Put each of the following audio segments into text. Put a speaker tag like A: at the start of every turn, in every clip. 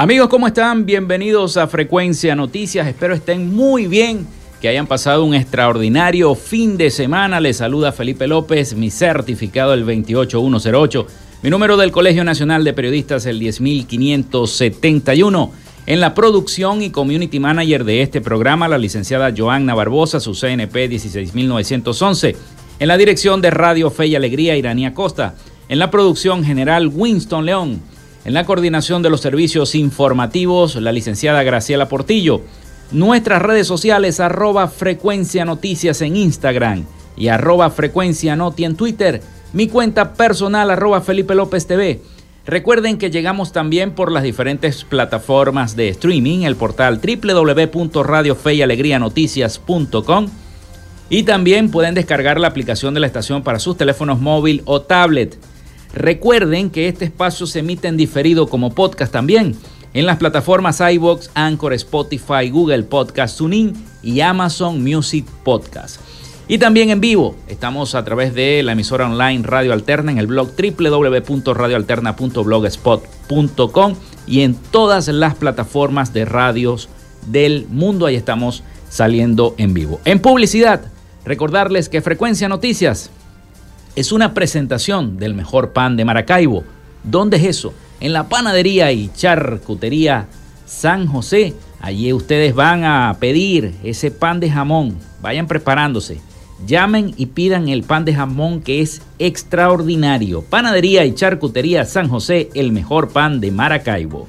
A: Amigos, ¿cómo están? Bienvenidos a Frecuencia Noticias. Espero estén muy bien, que hayan pasado un extraordinario fin de semana. Les saluda Felipe López, mi certificado el 28108, mi número del Colegio Nacional de Periodistas el 10571. En la producción y community manager de este programa, la licenciada Joanna Barbosa, su CNP 16911. En la dirección de Radio Fe y Alegría, Iranía Costa. En la producción general, Winston León. En la coordinación de los servicios informativos, la licenciada Graciela Portillo. Nuestras redes sociales, arroba frecuencia noticias en Instagram y arroba frecuencia noti en Twitter. Mi cuenta personal, arroba Felipe López TV. Recuerden que llegamos también por las diferentes plataformas de streaming, el portal www.radiofeyalegrianoticias.com y también pueden descargar la aplicación de la estación para sus teléfonos móvil o tablet. Recuerden que este espacio se emite en diferido como podcast también en las plataformas iBox, Anchor, Spotify, Google Podcast, TuneIn y Amazon Music Podcast. Y también en vivo, estamos a través de la emisora online Radio Alterna en el blog www.radioalterna.blogspot.com y en todas las plataformas de radios del mundo. Ahí estamos saliendo en vivo. En publicidad, recordarles que Frecuencia Noticias es una presentación del mejor pan de Maracaibo. ¿Dónde es eso? En la panadería y charcutería San José. Allí ustedes van a pedir ese pan de jamón. Vayan preparándose. Llamen y pidan el pan de jamón que es extraordinario. Panadería y charcutería San José, el mejor pan de Maracaibo.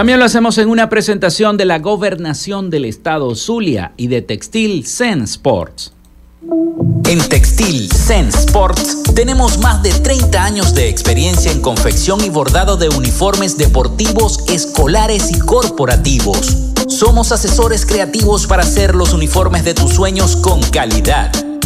A: También lo hacemos en una presentación de la gobernación del estado Zulia y de Textil Zen Sports. En Textil Zen Sports tenemos más de 30 años de experiencia en confección y bordado de uniformes deportivos, escolares y corporativos. Somos asesores creativos para hacer los uniformes de tus sueños con calidad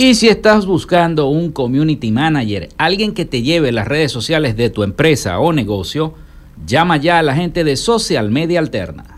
A: Y si estás buscando un community manager, alguien que te lleve las redes sociales de tu empresa o negocio, llama ya a la gente de Social Media Alterna.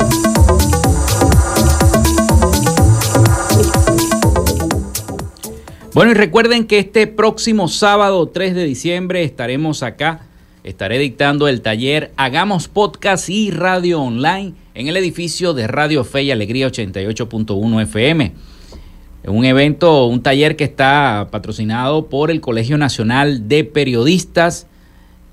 A: Bueno, y recuerden que este próximo sábado 3 de diciembre estaremos acá. Estaré dictando el taller Hagamos Podcast y Radio Online en el edificio de Radio Fe y Alegría 88.1 FM. Un evento, un taller que está patrocinado por el Colegio Nacional de Periodistas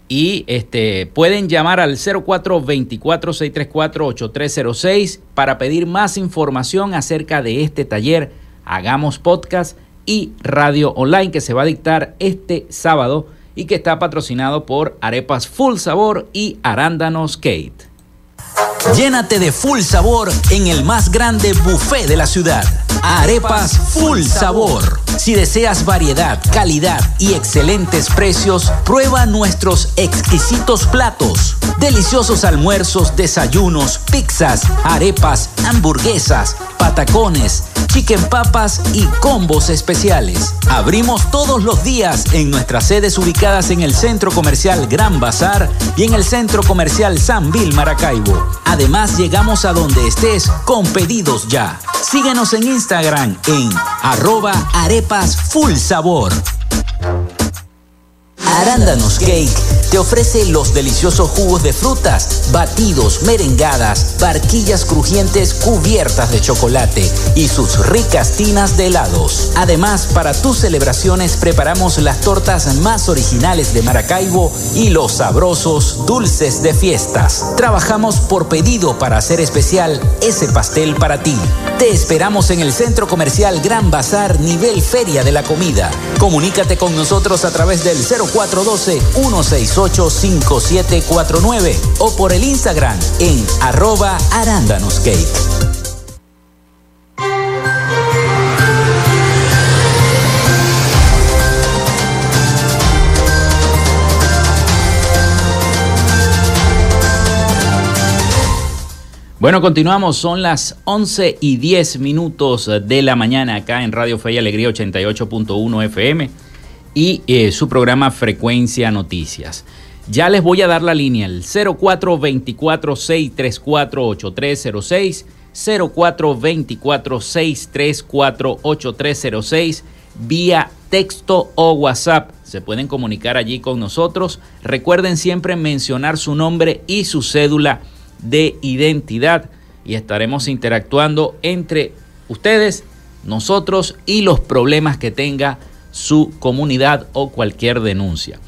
A: y este, pueden llamar al 0424-634-8306 para pedir más información acerca de este taller. Hagamos podcast y radio online que se va a dictar este sábado y que está patrocinado por Arepas Full Sabor y Arándanos Kate. Llénate de full sabor en el más grande buffet de la ciudad. Arepas Full Sabor. Si deseas variedad, calidad y excelentes precios, prueba nuestros exquisitos platos. Deliciosos almuerzos, desayunos, pizzas, arepas, hamburguesas, patacones, chicken papas y combos especiales. Abrimos todos los días en nuestras sedes ubicadas en el Centro Comercial Gran Bazar y en el Centro Comercial San Vil Maracaibo. Además, llegamos a donde estés con pedidos ya. Síguenos en Instagram en arroba arepas full sabor. Arándanos Cake te ofrece los deliciosos jugos de frutas, batidos, merengadas, barquillas crujientes cubiertas de chocolate y sus ricas tinas de helados. Además, para tus celebraciones preparamos las tortas más originales de Maracaibo y los sabrosos dulces de fiestas. Trabajamos por pedido para hacer especial ese pastel para ti. Te esperamos en el Centro Comercial Gran Bazar, nivel Feria de la Comida. Comunícate con nosotros a través del 0412-168-5749 o por el Instagram en arroba arándanoscake. Bueno, continuamos, son las 11 y 10 minutos de la mañana acá en Radio Fe y Alegría 88.1 FM y eh, su programa Frecuencia Noticias. Ya les voy a dar la línea, el 0424-634-8306, 0424-634-8306, vía texto o WhatsApp. Se pueden comunicar allí con nosotros. Recuerden siempre mencionar su nombre y su cédula de identidad y estaremos interactuando entre ustedes, nosotros y los problemas que tenga su comunidad o cualquier denuncia.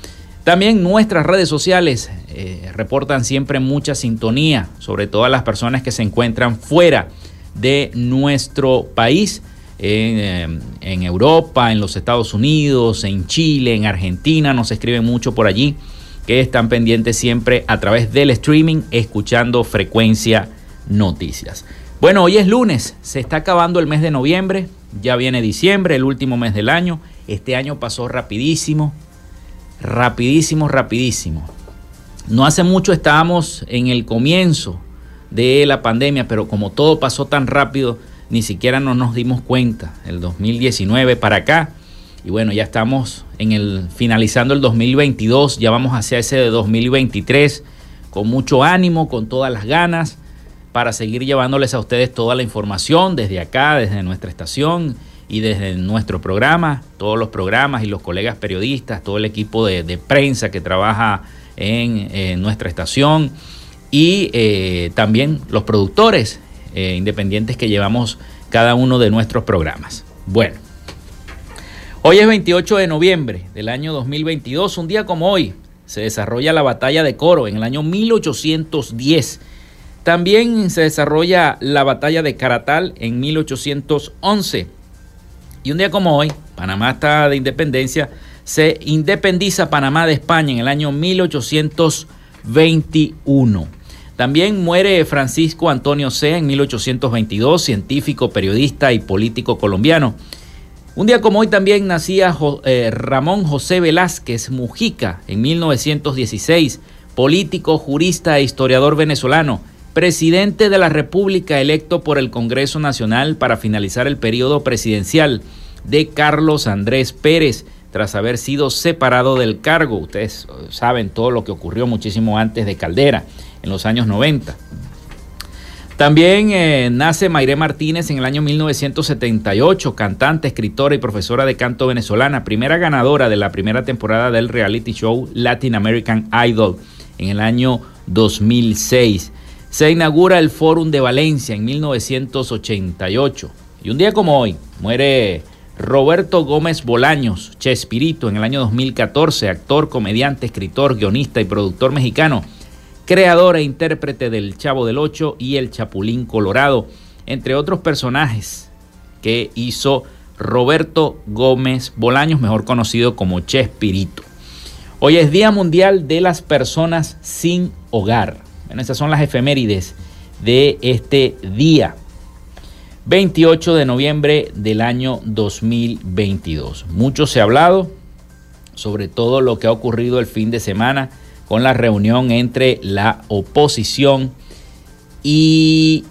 A: También nuestras redes sociales eh, reportan siempre mucha sintonía, sobre todo a las personas que se encuentran fuera de nuestro país, en, eh, en Europa, en los Estados Unidos, en Chile, en Argentina, nos escriben mucho por allí que están pendientes siempre a través del streaming escuchando frecuencia noticias. Bueno, hoy es lunes, se está acabando el mes de noviembre, ya viene diciembre, el último mes del año. Este año pasó rapidísimo, rapidísimo, rapidísimo. No hace mucho estábamos en el comienzo de la pandemia, pero como todo pasó tan rápido, ni siquiera nos dimos cuenta. El 2019 para acá, y bueno, ya estamos en el finalizando el 2022, ya vamos hacia ese de 2023 con mucho ánimo, con todas las ganas para seguir llevándoles a ustedes toda la información desde acá, desde nuestra estación y desde nuestro programa, todos los programas y los colegas periodistas, todo el equipo de, prensa que trabaja en, nuestra estación y eh, también los productores eh, independientes que llevamos cada uno de nuestros programas. Bueno. Hoy es 28 de noviembre del año 2022, un día como hoy se desarrolla la batalla de Coro en el año 1810. También se desarrolla la batalla de Caratal en 1811. Y un día como hoy, Panamá está de independencia, se independiza Panamá de España en el año 1821. También muere Francisco Antonio Sea en 1822, científico, periodista y político colombiano. Un día como hoy también nacía eh, Ramón José Velázquez Mujica en 1916, político, jurista e historiador venezolano presidente de la República electo por el Congreso Nacional para finalizar el periodo presidencial de Carlos Andrés Pérez tras haber sido separado del cargo. Ustedes saben todo lo que ocurrió muchísimo antes de Caldera, en los años 90. También eh, nace Mayré Martínez en el año 1978, cantante, escritora y profesora de canto venezolana, primera ganadora de la primera temporada del reality show Latin American Idol en el año 2006 se inaugura el Fórum de Valencia en 1988. Y un día como hoy muere Roberto Gómez Bolaños, Chespirito, en el año 2014, actor, comediante, escritor, guionista y productor mexicano, creador e intérprete del Chavo del Ocho y el Chapulín Colorado, entre otros personajes que hizo Roberto Gómez Bolaños, mejor conocido como Chespirito. Hoy es Día Mundial de las Personas sin Hogar. Bueno, esas son las efemérides de este día. 28 de noviembre del año 2022. Mucho se ha hablado sobre todo lo que ha ocurrido el fin de semana con la reunión entre la oposición y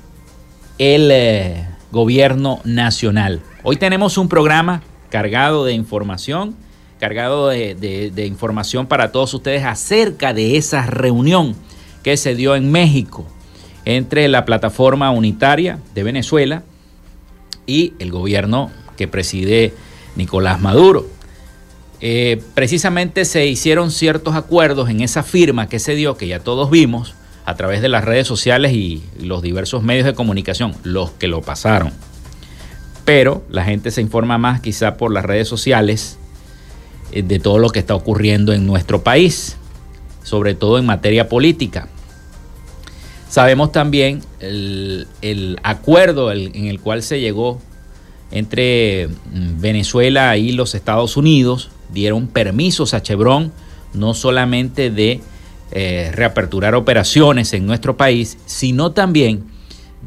A: el eh, gobierno nacional. Hoy tenemos un programa cargado de información, cargado de información para todos ustedes acerca de esa reunión que se dio en México entre la plataforma unitaria de Venezuela y el gobierno que preside Nicolás Maduro. Eh, precisamente se hicieron ciertos acuerdos en esa firma que se dio, que ya todos vimos a través de las redes sociales y los diversos medios de comunicación, los que lo pasaron. Pero la gente se informa más quizá por las redes sociales eh, de todo lo que está ocurriendo en nuestro país sobre todo en materia política. Sabemos también el, acuerdo en el cual se llegó entre mm, Venezuela y los Estados Unidos, dieron permisos a Chevron no solamente de eh, reaperturar operaciones en nuestro país, sino también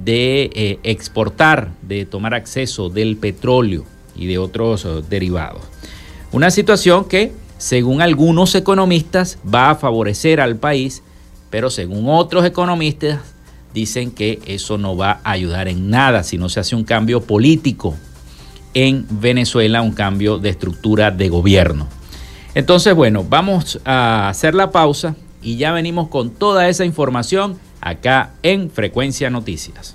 A: de eh, exportar, de tomar acceso del petróleo y de otros eh, derivados. Una situación que según algunos economistas, va a favorecer al país, pero según otros economistas, dicen que eso no va a ayudar en nada si no se hace un cambio político en Venezuela, un cambio de estructura de gobierno. Entonces, bueno, vamos a hacer la pausa y ya venimos con toda esa información acá en Frecuencia Noticias.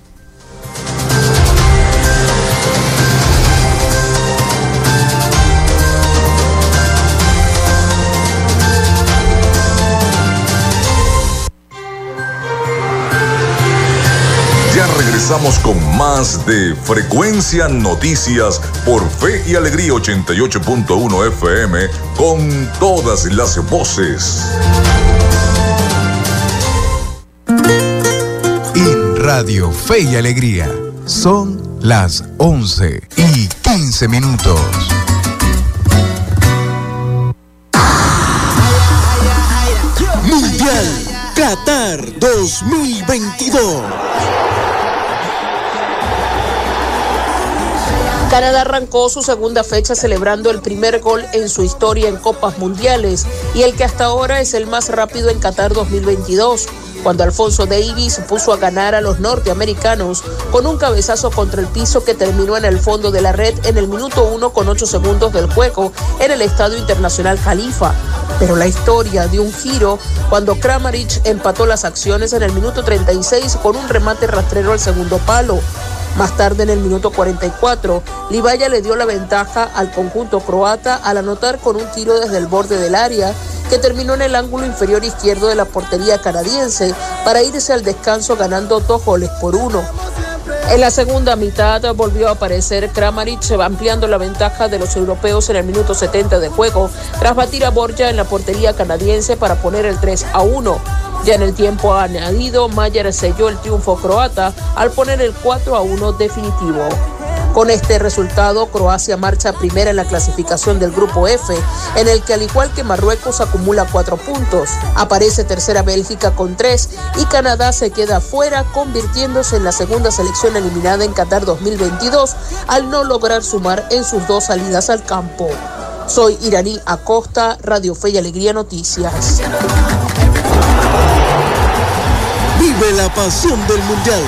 B: Regresamos con más de Frecuencia Noticias por Fe y Alegría 88.1 FM con todas las voces.
C: En Radio Fe y Alegría son las 11 y 15 minutos. Mundial Qatar 2022.
D: Canadá arrancó su segunda fecha celebrando el primer gol en su historia en Copas Mundiales y el que hasta ahora es el más rápido en Qatar 2022, cuando Alfonso Davis puso a ganar a los norteamericanos con un cabezazo contra el piso que terminó en el fondo de la red en el minuto uno con ocho segundos del juego en el Estadio Internacional Jalifa. Pero la historia dio un giro cuando Kramaric empató las acciones en el minuto 36 con un remate rastrero al segundo palo. Más tarde, en el minuto 44, Libaya le dio la ventaja al conjunto croata al anotar con un tiro desde el borde del área que terminó en el ángulo inferior izquierdo de la portería canadiense para irse al descanso ganando dos goles por uno. En la segunda mitad volvió a aparecer Kramaric ampliando la ventaja de los europeos en el minuto 70 de juego tras batir a Borja en la portería canadiense para poner el 3 a 1. Ya en el tiempo añadido, Mayer selló el triunfo croata al poner el 4 a 1 definitivo. Con este resultado, Croacia marcha primera en la clasificación del Grupo F, en el que al igual que Marruecos acumula cuatro puntos. Aparece tercera Bélgica con tres y Canadá se queda fuera, convirtiéndose en la segunda selección eliminada en Qatar 2022 al no lograr sumar en sus dos salidas al campo. Soy Iraní Acosta, Radio Fe y Alegría Noticias.
E: Vive la pasión del Mundial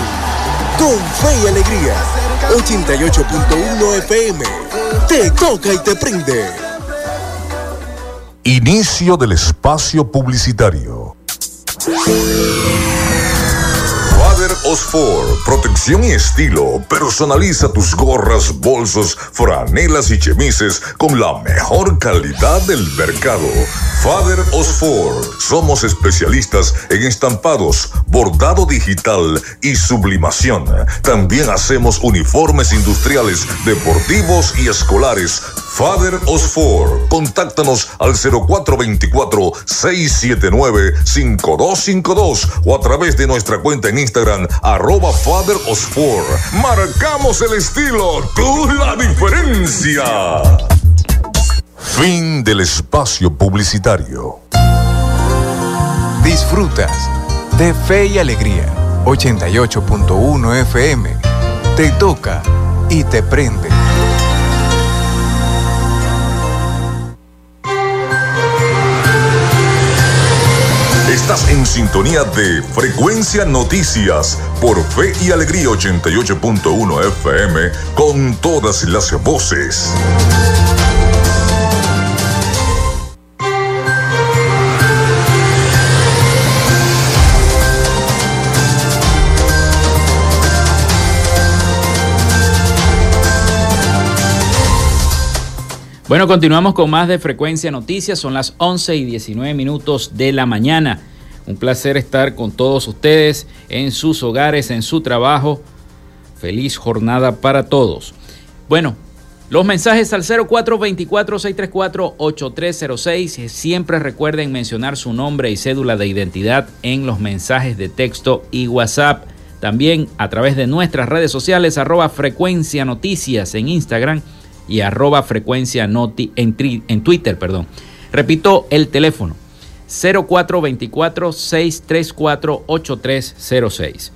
E: con Fe y Alegría 88.1 FM. Te toca y te prende.
B: Inicio del espacio publicitario. Father Osfor, protección y estilo. Personaliza tus gorras, bolsos, franelas y chemises con la mejor calidad del mercado. Father Osfor, somos especialistas en estampados, bordado digital y sublimación. También hacemos uniformes industriales, deportivos y escolares. Father Osfor, contáctanos al 0424-679-5252 o a través de nuestra cuenta en Instagram, arroba Father Osfor. Marcamos el estilo, tú la diferencia. Fin del espacio publicitario.
C: Disfrutas de Fe y Alegría 88.1 FM. Te toca y te prende.
B: En sintonía de Frecuencia Noticias por Fe y Alegría 88.1 FM con todas las voces.
A: Bueno, continuamos con más de Frecuencia Noticias. Son las 11 y 19 minutos de la mañana. Un placer estar con todos ustedes en sus hogares, en su trabajo. Feliz jornada para todos. Bueno, los mensajes al 0424-634-8306. Siempre recuerden mencionar su nombre y cédula de identidad en los mensajes de texto y WhatsApp. También a través de nuestras redes sociales, arroba frecuencia noticias en Instagram y arroba frecuencia noti en, en Twitter, perdón. Repito el teléfono 0424-634-8306.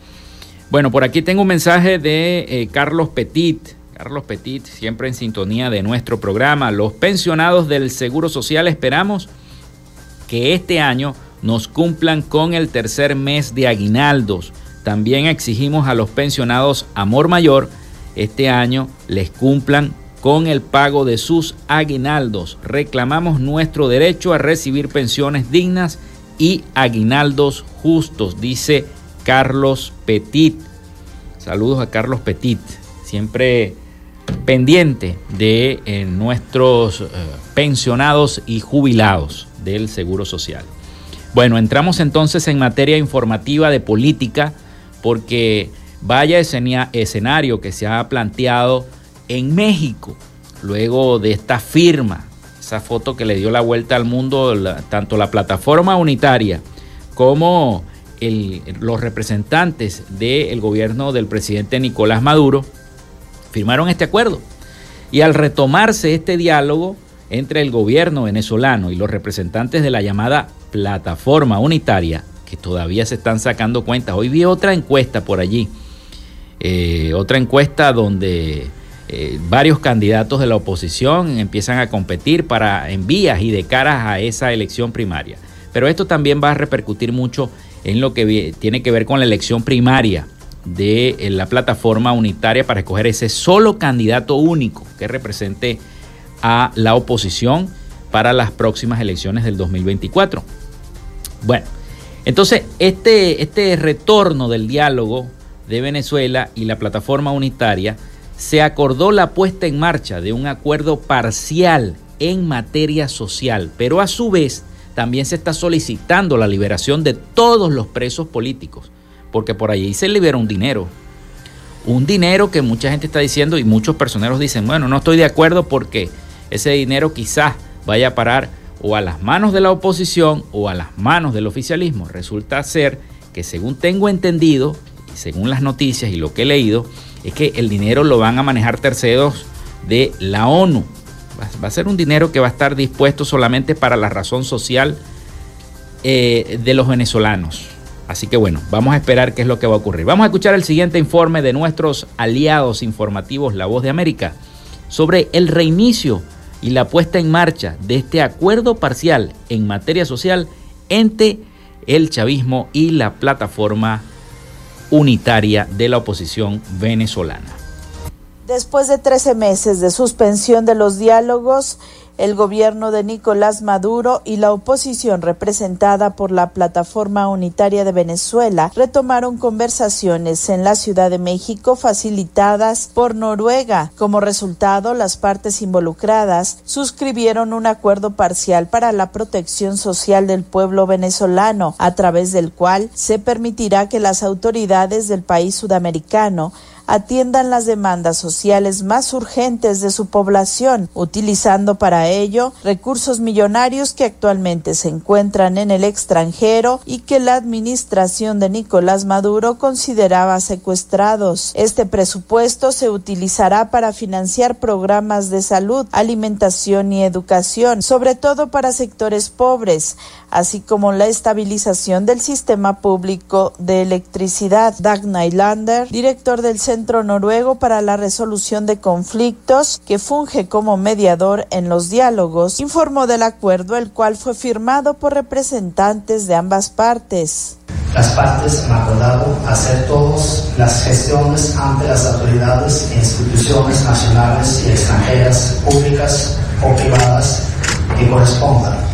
A: Bueno, por aquí tengo un mensaje de eh, Carlos Petit. Carlos Petit, siempre en sintonía de nuestro programa. Los pensionados del Seguro Social esperamos que este año nos cumplan con el tercer mes de aguinaldos. También exigimos a los pensionados Amor Mayor este año les cumplan con el pago de sus aguinaldos. Reclamamos nuestro derecho a recibir pensiones dignas y aguinaldos justos, dice Carlos Petit. Saludos a Carlos Petit, siempre pendiente de eh, nuestros eh, pensionados y jubilados del Seguro Social. Bueno, entramos entonces en materia informativa de política porque vaya escenario que se ha planteado en México, luego de esta firma, esa foto que le dio la vuelta al mundo, tanto la plataforma unitaria como los representantes del gobierno del presidente Nicolás Maduro, firmaron este acuerdo. Y al retomarse este diálogo entre el gobierno venezolano y los representantes de la llamada plataforma unitaria, que todavía se están sacando cuentas, hoy vi otra encuesta por allí, eh, otra encuesta donde eh, varios candidatos de la oposición empiezan a competir para en vías y de caras a esa elección primaria. Pero esto también va a repercutir mucho en lo que tiene que ver con la elección primaria de eh, la plataforma unitaria para escoger ese solo candidato único que represente a la oposición para las próximas elecciones del 2024. Bueno, entonces este, este retorno del diálogo de Venezuela y la plataforma unitaria se acordó la puesta en marcha de un acuerdo parcial en materia social, pero a su vez también se está solicitando la liberación de todos los presos políticos, porque por allí se libera un dinero. Un dinero que mucha gente está diciendo y muchos personeros dicen, bueno, no estoy de acuerdo porque ese dinero quizás vaya a parar o a las manos de la oposición o a las manos del oficialismo. Resulta ser que según tengo entendido, y según las noticias y lo que he leído, es que el dinero lo van a manejar terceros de la ONU. Va a ser un dinero que va a estar dispuesto solamente para la razón social eh, de los venezolanos. Así que bueno, vamos a esperar qué es lo que va a ocurrir. Vamos a escuchar el siguiente informe de nuestros aliados informativos La Voz de América sobre el reinicio y la puesta en marcha de este acuerdo parcial en materia social entre el chavismo y la plataforma unitaria de la oposición venezolana.
F: Después de 13 meses de suspensión de los diálogos, el gobierno de Nicolás Maduro y la oposición representada por la Plataforma Unitaria de Venezuela retomaron conversaciones en la Ciudad de México facilitadas por Noruega. Como resultado, las partes involucradas suscribieron un acuerdo parcial para la protección social del pueblo venezolano, a través del cual se permitirá que las autoridades del país sudamericano atiendan las demandas sociales más urgentes de su población, utilizando para ello recursos millonarios que actualmente se encuentran en el extranjero y que la administración de Nicolás Maduro consideraba secuestrados. Este presupuesto se utilizará para financiar programas de salud, alimentación y educación, sobre todo para sectores pobres, así como la estabilización del sistema público de electricidad. Dag Nylander, director del Centro Noruego para la Resolución de Conflictos, que funge como mediador en los diálogos, informó del acuerdo el cual fue firmado por representantes de ambas partes.
G: Las partes han acordado hacer todas las gestiones ante las autoridades e instituciones nacionales y extranjeras, públicas o privadas, que correspondan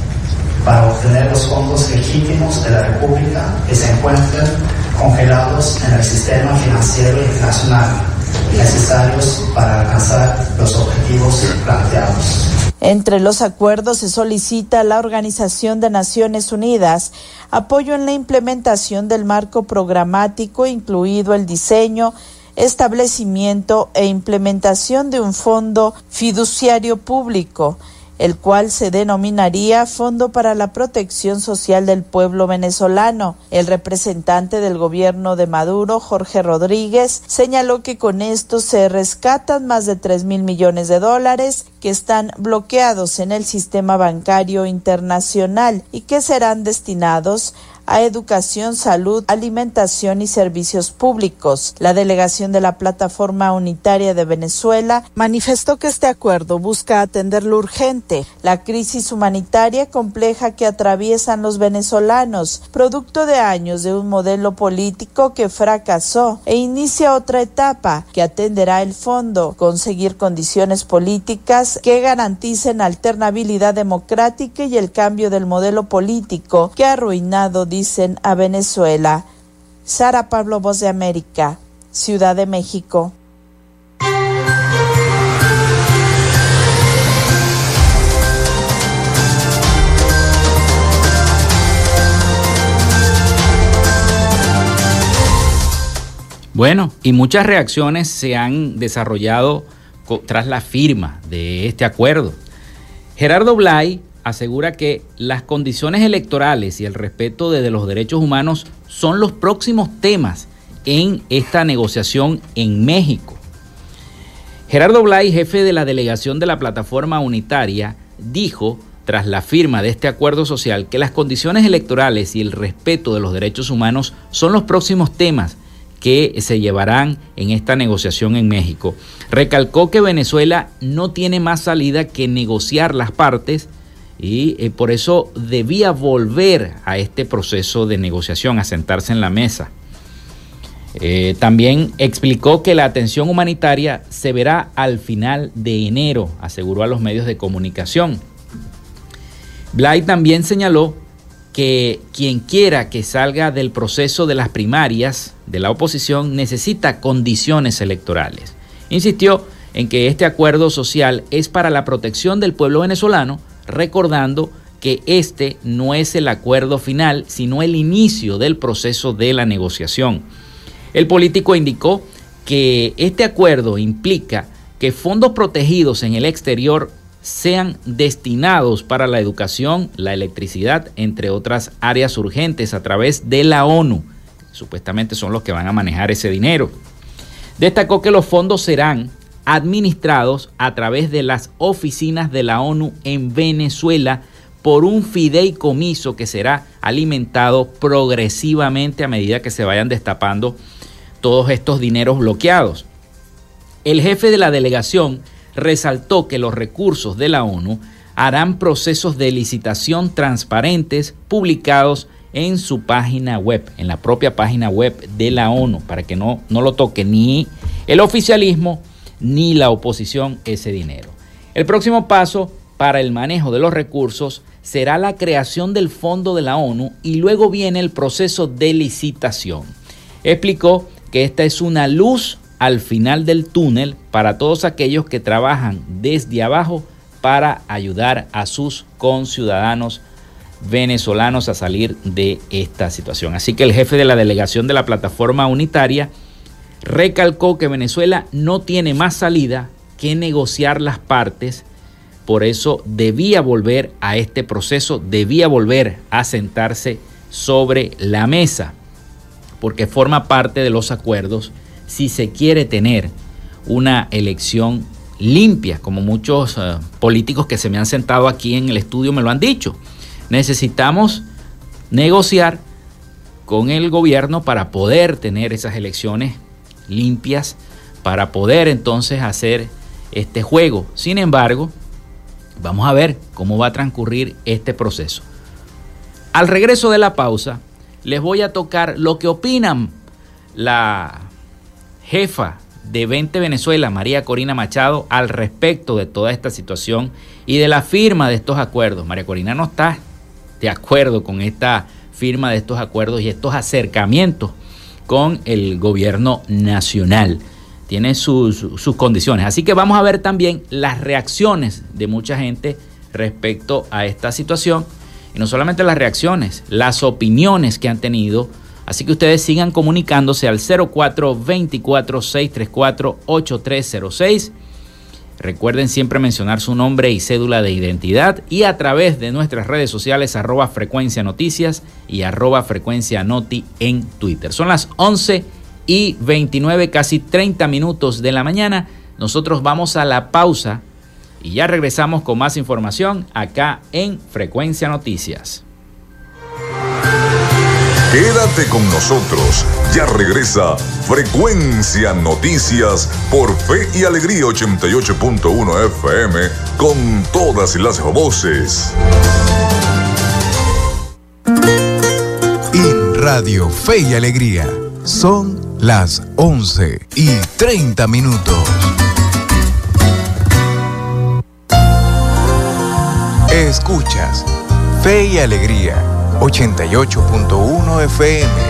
G: para obtener los fondos legítimos de la República que se encuentran congelados en el sistema financiero internacional necesarios para alcanzar los objetivos planteados.
F: Entre los acuerdos se solicita a la Organización de Naciones Unidas apoyo en la implementación del marco programático, incluido el diseño, establecimiento e implementación de un fondo fiduciario público el cual se denominaría Fondo para la Protección Social del Pueblo Venezolano. El representante del gobierno de Maduro, Jorge Rodríguez, señaló que con esto se rescatan más de 3 mil millones de dólares que están bloqueados en el sistema bancario internacional y que serán destinados a educación, salud, alimentación y servicios públicos. La delegación de la Plataforma Unitaria de Venezuela manifestó que este acuerdo busca atender lo urgente, la crisis humanitaria compleja que atraviesan los venezolanos, producto de años de un modelo político que fracasó e inicia otra etapa que atenderá el fondo, conseguir condiciones políticas que garanticen alternabilidad democrática y el cambio del modelo político que ha arruinado a Venezuela. Sara Pablo, Voz de América, Ciudad de México.
A: Bueno, y muchas reacciones se han desarrollado tras la firma de este acuerdo. Gerardo Blay asegura que las condiciones electorales y el respeto de los derechos humanos son los próximos temas en esta negociación en México. Gerardo Blay, jefe de la delegación de la plataforma unitaria, dijo, tras la firma de este acuerdo social, que las condiciones electorales y el respeto de los derechos humanos son los próximos temas que se llevarán en esta negociación en México. Recalcó que Venezuela no tiene más salida que negociar las partes y eh, por eso debía volver a este proceso de negociación, a sentarse en la mesa. Eh, también explicó que la atención humanitaria se verá al final de enero, aseguró a los medios de comunicación. Blay también señaló que quien quiera que salga del proceso de las primarias de la oposición necesita condiciones electorales. Insistió en que este acuerdo social es para la protección del pueblo venezolano recordando que este no es el acuerdo final, sino el inicio del proceso de la negociación. El político indicó que este acuerdo implica que fondos protegidos en el exterior sean destinados para la educación, la electricidad, entre otras áreas urgentes a través de la ONU. Supuestamente son los que van a manejar ese dinero. Destacó que los fondos serán administrados a través de las oficinas de la ONU en Venezuela por un fideicomiso que será alimentado progresivamente a medida que se vayan destapando todos estos dineros bloqueados. El jefe de la delegación resaltó que los recursos de la ONU harán procesos de licitación transparentes publicados en su página web, en la propia página web de la ONU, para que no, no lo toque ni el oficialismo ni la oposición ese dinero. El próximo paso para el manejo de los recursos será la creación del fondo de la ONU y luego viene el proceso de licitación. Explicó que esta es una luz al final del túnel para todos aquellos que trabajan desde abajo para ayudar a sus conciudadanos venezolanos a salir de esta situación. Así que el jefe de la delegación de la plataforma unitaria recalcó que Venezuela no tiene más salida que negociar las partes, por eso debía volver a este proceso, debía volver a sentarse sobre la mesa, porque forma parte de los acuerdos si se quiere tener una elección limpia, como muchos eh, políticos que se me han sentado aquí en el estudio me lo han dicho. Necesitamos negociar con el gobierno para poder tener esas elecciones limpias, para poder entonces hacer este juego. Sin embargo, vamos a ver cómo va a transcurrir este proceso. Al regreso de la pausa, les voy a tocar lo que opinan la jefa de 20 Venezuela, María Corina Machado, al respecto de toda esta situación y de la firma de estos acuerdos. María Corina no está de acuerdo con esta firma de estos acuerdos y estos acercamientos con el gobierno nacional. Tiene sus, sus condiciones. Así que vamos a ver también las reacciones de mucha gente respecto a esta situación. Y no solamente las reacciones, las opiniones que han tenido Así que ustedes sigan comunicándose al 0424-634-8306. Recuerden siempre mencionar su nombre y cédula de identidad y a través de nuestras redes sociales arroba frecuencia noticias y arroba frecuencia noti en Twitter. Son las 11 y 29, casi 30 minutos de la mañana. Nosotros vamos a la pausa y ya regresamos con más información acá en Frecuencia Noticias.
B: Quédate con nosotros. Ya regresa Frecuencia Noticias por Fe y Alegría 88.1 FM con todas las voces.
C: En Radio Fe y Alegría son las 11 y 30 minutos. Escuchas Fe y Alegría 88.1 FM.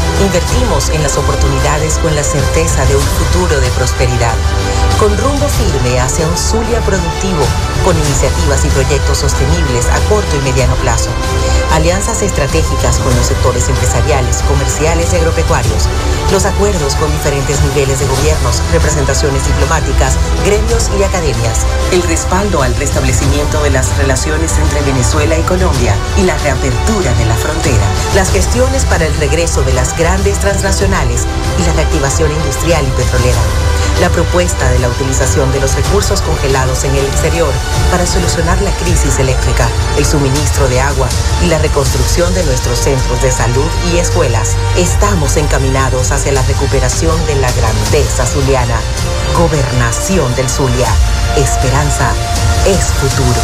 H: Invertimos en las oportunidades con la certeza de un futuro de prosperidad. Con rumbo firme hacia un Zulia productivo, con iniciativas y proyectos sostenibles a corto y mediano plazo. Alianzas estratégicas con los sectores empresariales, comerciales y agropecuarios. Los acuerdos con diferentes niveles de gobiernos, representaciones diplomáticas, gremios y academias. El respaldo al restablecimiento de las relaciones entre Venezuela y Colombia y la reapertura de la frontera. Las gestiones para el regreso de las grandes transnacionales y la reactivación industrial y petrolera la propuesta de la utilización de los recursos congelados en el exterior para solucionar la crisis eléctrica, el suministro de agua y la reconstrucción de nuestros centros de salud y escuelas. Estamos encaminados hacia la recuperación de la grandeza zuliana. Gobernación del Zulia. Esperanza es futuro.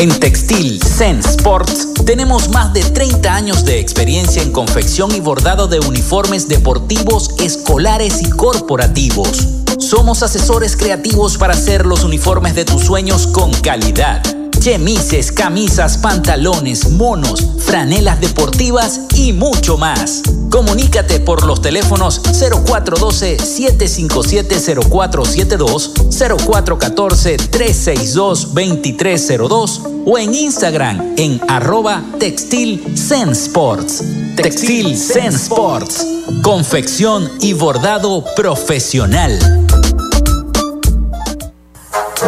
A: En Textil Zen Sports tenemos más de 30 años de experiencia en confección y bordado de uniformes deportivos, escolares y corporativos. Somos asesores creativos para hacer los uniformes de tus sueños con calidad chemises, camisas, pantalones, monos, franelas deportivas y mucho más. Comunícate por los teléfonos 0412-757-0472, 0414-362-2302 o en Instagram en arroba Textil Zen Sports. Textil. Confección y bordado profesional.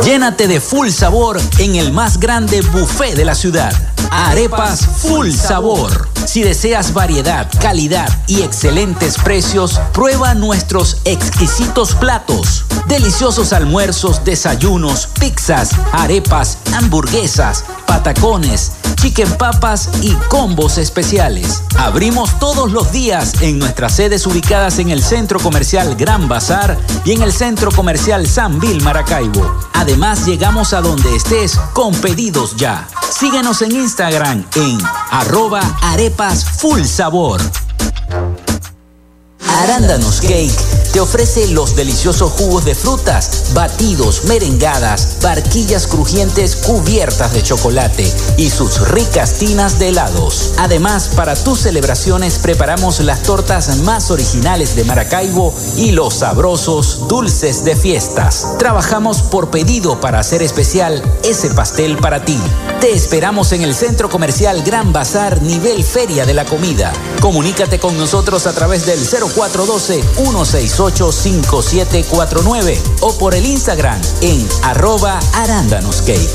A: Llénate de full sabor en el más grande buffet de la ciudad. Arepas Full Sabor. Si deseas variedad, calidad y excelentes precios, prueba nuestros exquisitos platos. Deliciosos almuerzos, desayunos, pizzas, arepas, hamburguesas, patacones, chicken papas y combos especiales. Abrimos todos los días en nuestras sedes ubicadas en el Centro Comercial Gran Bazar y en el Centro Comercial San Vil Maracaibo. Además, llegamos a donde estés con pedidos ya. Síguenos en Instagram en arroba arepas full sabor. Arándanos Cake te ofrece los deliciosos jugos de frutas, batidos, merengadas, barquillas crujientes cubiertas de chocolate y sus ricas tinas de helados. Además, para tus celebraciones preparamos las tortas más originales de Maracaibo y los sabrosos dulces de fiestas. Trabajamos por pedido para hacer especial ese pastel para ti. Te esperamos en el Centro Comercial Gran Bazar, nivel Feria de la Comida. Comunícate con nosotros a través del 0412-168-5749 o por el Instagram en arroba arándanoscake.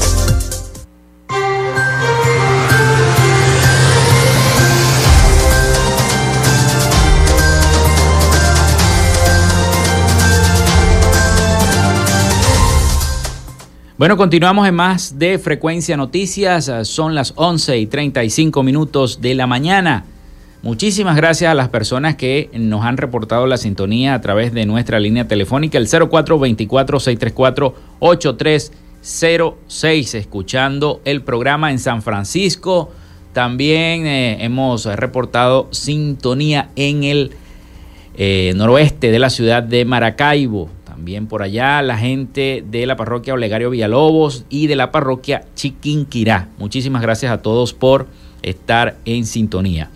A: Bueno, continuamos en más de Frecuencia Noticias. Son las 11 y 35 minutos de la mañana. Muchísimas gracias a las personas que nos han reportado la sintonía a través de nuestra línea telefónica, el 0424-634-8306, escuchando el programa en San Francisco. También eh, hemos reportado sintonía en el eh, noroeste de la ciudad de Maracaibo. También por allá la gente de la parroquia Olegario Villalobos y de la parroquia Chiquinquirá. Muchísimas gracias a todos por estar en sintonía.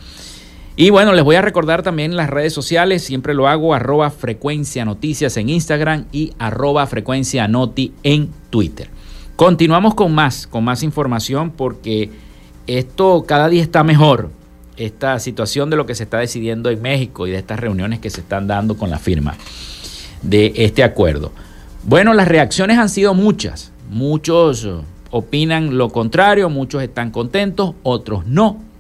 A: Y bueno, les voy a recordar también las redes sociales, siempre lo hago, arroba frecuencia noticias en Instagram y arroba frecuencia noti en Twitter. Continuamos con más, con más información porque esto cada día está mejor, esta situación de lo que se está decidiendo en México y de estas reuniones que se están dando con la firma de este acuerdo. Bueno, las reacciones han sido muchas. Muchos opinan lo contrario, muchos están contentos, otros no.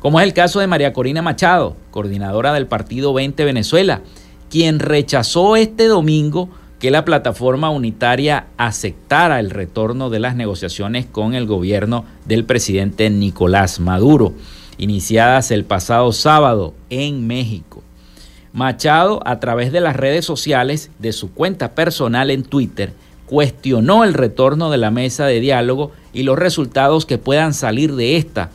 A: Como es el caso de María Corina Machado, coordinadora del Partido 20 Venezuela, quien rechazó este domingo que la plataforma unitaria aceptara el retorno de las negociaciones con el gobierno del presidente Nicolás Maduro, iniciadas el pasado sábado en México. Machado, a través de las redes sociales de su cuenta personal en Twitter, cuestionó el retorno de la mesa de diálogo y los resultados que puedan salir de esta,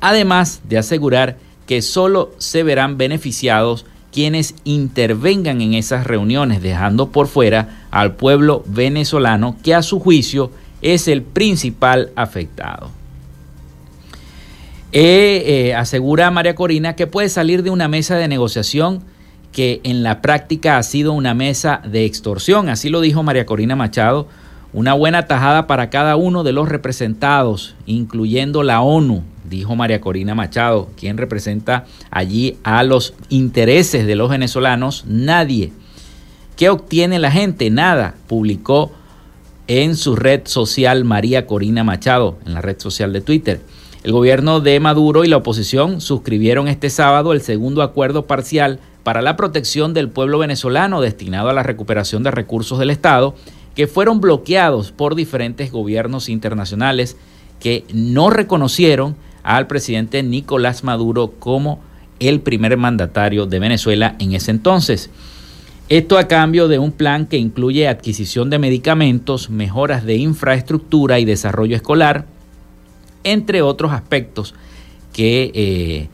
A: además de asegurar que solo se verán beneficiados quienes intervengan en esas reuniones, dejando por fuera al pueblo venezolano que a su juicio es el principal afectado. Eh, asegura María Corina que puede salir de una mesa de negociación que en la práctica ha sido una mesa de extorsión. Así lo dijo María Corina Machado. Una buena tajada para cada uno de los representados, incluyendo la ONU, dijo María Corina Machado, quien representa allí a los intereses de los venezolanos. Nadie. ¿Qué obtiene la gente? Nada, publicó en su red social María Corina Machado, en la red social de Twitter. El gobierno de Maduro y la oposición suscribieron este sábado el segundo acuerdo parcial para la protección del pueblo venezolano destinado a la recuperación de recursos del Estado que fueron bloqueados por diferentes gobiernos internacionales que no reconocieron al presidente Nicolás Maduro como el primer mandatario de Venezuela en ese entonces. Esto a cambio de un plan que incluye adquisición de medicamentos, mejoras de infraestructura y desarrollo escolar, entre otros aspectos que, eh,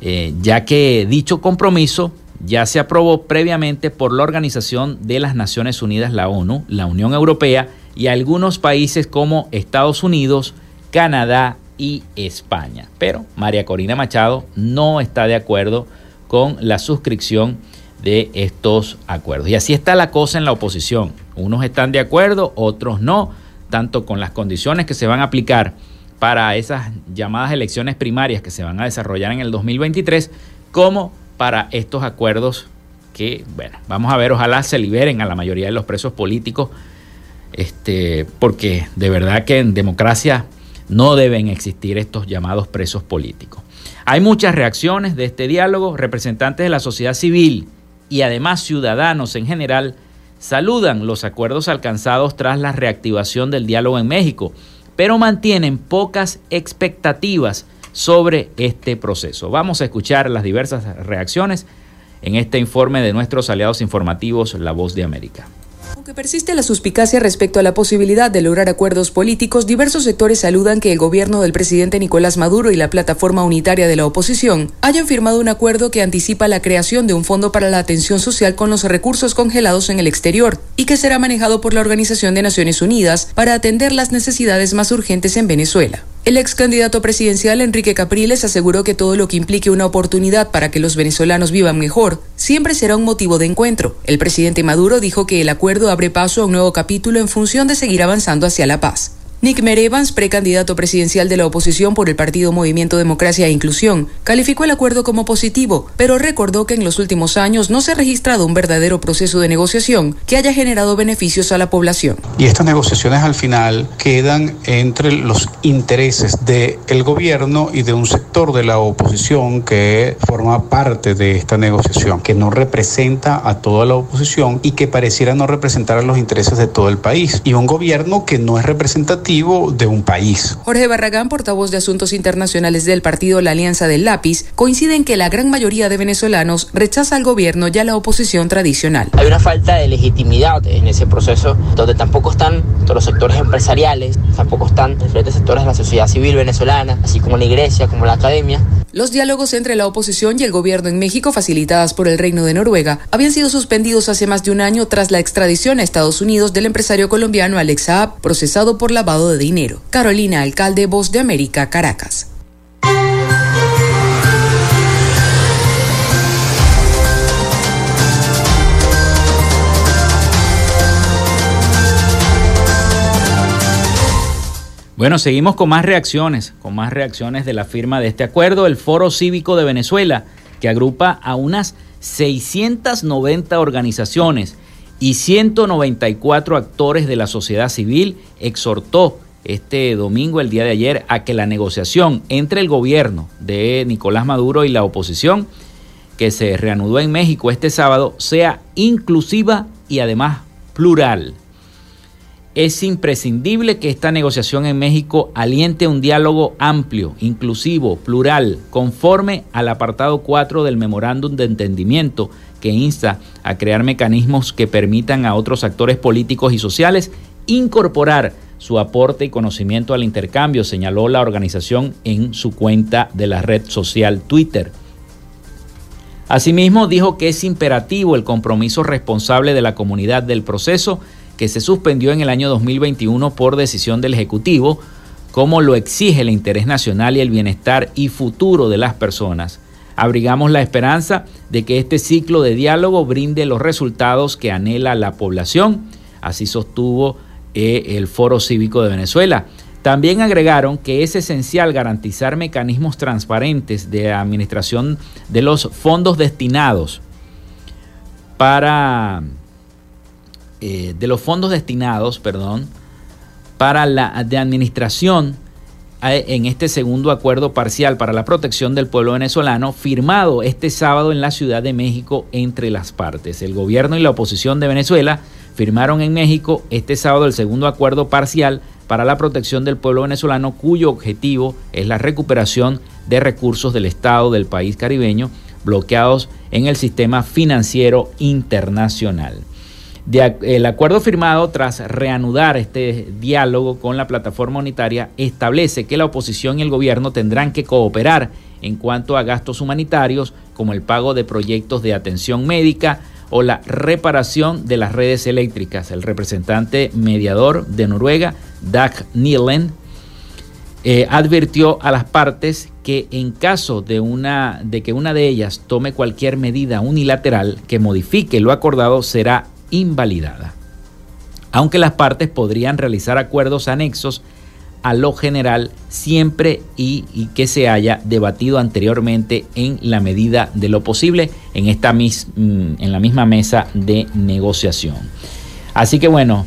A: eh, ya que dicho compromiso ya se aprobó previamente por la Organización de las Naciones Unidas, la ONU, la Unión Europea y algunos países como Estados Unidos, Canadá y España. Pero María Corina Machado no está de acuerdo con la suscripción de estos acuerdos. Y así está la cosa en la oposición. Unos están de acuerdo, otros no, tanto con las condiciones que se van a aplicar para esas llamadas elecciones primarias que se van a desarrollar en el 2023, como para estos acuerdos que, bueno, vamos a ver, ojalá se liberen a la mayoría de los presos políticos, este, porque de verdad que en democracia no deben existir estos llamados presos políticos. Hay muchas reacciones de este diálogo, representantes de la sociedad civil y además ciudadanos en general saludan los acuerdos alcanzados tras la reactivación del diálogo en México, pero mantienen pocas expectativas sobre este proceso. Vamos a escuchar las diversas reacciones en este informe de nuestros aliados informativos La Voz de América.
I: Aunque persiste la suspicacia respecto a la posibilidad de lograr acuerdos políticos, diversos sectores saludan que el gobierno del presidente Nicolás Maduro y la plataforma unitaria de la oposición hayan firmado un acuerdo que anticipa la creación de un fondo para la atención social con los recursos congelados en el exterior y que será manejado por la Organización de Naciones Unidas para atender las necesidades más urgentes en Venezuela. El ex candidato presidencial Enrique Capriles aseguró que todo lo que implique una oportunidad para que los venezolanos vivan mejor siempre será un motivo de encuentro. El presidente Maduro dijo que el acuerdo abre paso a un nuevo capítulo en función de seguir avanzando hacia la paz. Nick Merevans, precandidato presidencial de la oposición por el partido Movimiento Democracia e Inclusión, calificó el acuerdo como positivo, pero recordó que en los últimos años no se ha registrado un verdadero proceso de negociación que haya generado beneficios a la población.
J: Y estas negociaciones al final quedan entre los intereses del gobierno y de un sector de la oposición que forma parte de esta negociación, que no representa a toda la oposición y que pareciera no representar a los intereses de todo el país. Y un gobierno que no es representativo de un país.
I: Jorge Barragán, portavoz de Asuntos Internacionales del partido La Alianza del Lápiz, coincide en que la gran mayoría de venezolanos rechaza al gobierno y a la oposición tradicional.
K: Hay una falta de legitimidad en ese proceso, donde tampoco están todos los sectores empresariales, tampoco están diferentes sectores de la sociedad civil venezolana, así como la iglesia, como la academia.
I: Los diálogos entre la oposición y el gobierno en México, facilitadas por el Reino de Noruega, habían sido suspendidos hace más de un año tras la extradición a Estados Unidos del empresario colombiano Alex Saab, procesado por lavado de dinero. Carolina Alcalde, Voz de América, Caracas.
A: Bueno, seguimos con más reacciones, con más reacciones de la firma de este acuerdo. El Foro Cívico de Venezuela, que agrupa a unas 690 organizaciones y 194 actores de la sociedad civil, exhortó este domingo, el día de ayer, a que la negociación entre el gobierno de Nicolás Maduro y la oposición, que se reanudó en México este sábado, sea inclusiva y además plural. Es imprescindible que esta negociación en México aliente un diálogo amplio, inclusivo, plural, conforme al apartado 4 del memorándum de entendimiento que insta a crear mecanismos que permitan a otros actores políticos y sociales incorporar su aporte y conocimiento al intercambio, señaló la organización en su cuenta de la red social Twitter. Asimismo, dijo que es imperativo el compromiso responsable de la comunidad del proceso que se suspendió en el año 2021 por decisión del Ejecutivo como lo exige el interés nacional y el bienestar y futuro de las personas, abrigamos la esperanza de que este ciclo de diálogo brinde los resultados que anhela la población, así sostuvo eh, el Foro Cívico de Venezuela. También agregaron que es esencial garantizar mecanismos transparentes de administración de los fondos destinados para eh, de los fondos destinados, perdón, para la de administración eh, en este segundo acuerdo parcial para la protección del pueblo venezolano firmado este sábado en la Ciudad de México entre las partes. El gobierno y la oposición de Venezuela firmaron en México este sábado el segundo acuerdo parcial para la protección del pueblo venezolano cuyo objetivo es la recuperación de recursos del Estado del país caribeño bloqueados en el sistema financiero internacional. El acuerdo firmado tras reanudar este diálogo con la plataforma unitaria establece que la oposición y el gobierno tendrán que cooperar en cuanto a gastos humanitarios como el pago de proyectos de atención médica, o la reparación de las redes eléctricas. El representante mediador de Noruega, Dag Nielen, eh, advirtió a las partes que en caso de, una, de que una de ellas tome cualquier medida unilateral que modifique lo acordado será invalidada. Aunque las partes podrían realizar acuerdos anexos a lo general siempre y, que se haya debatido anteriormente en la medida de lo posible en, esta mis, mm, en la misma mesa de negociación. Así que bueno,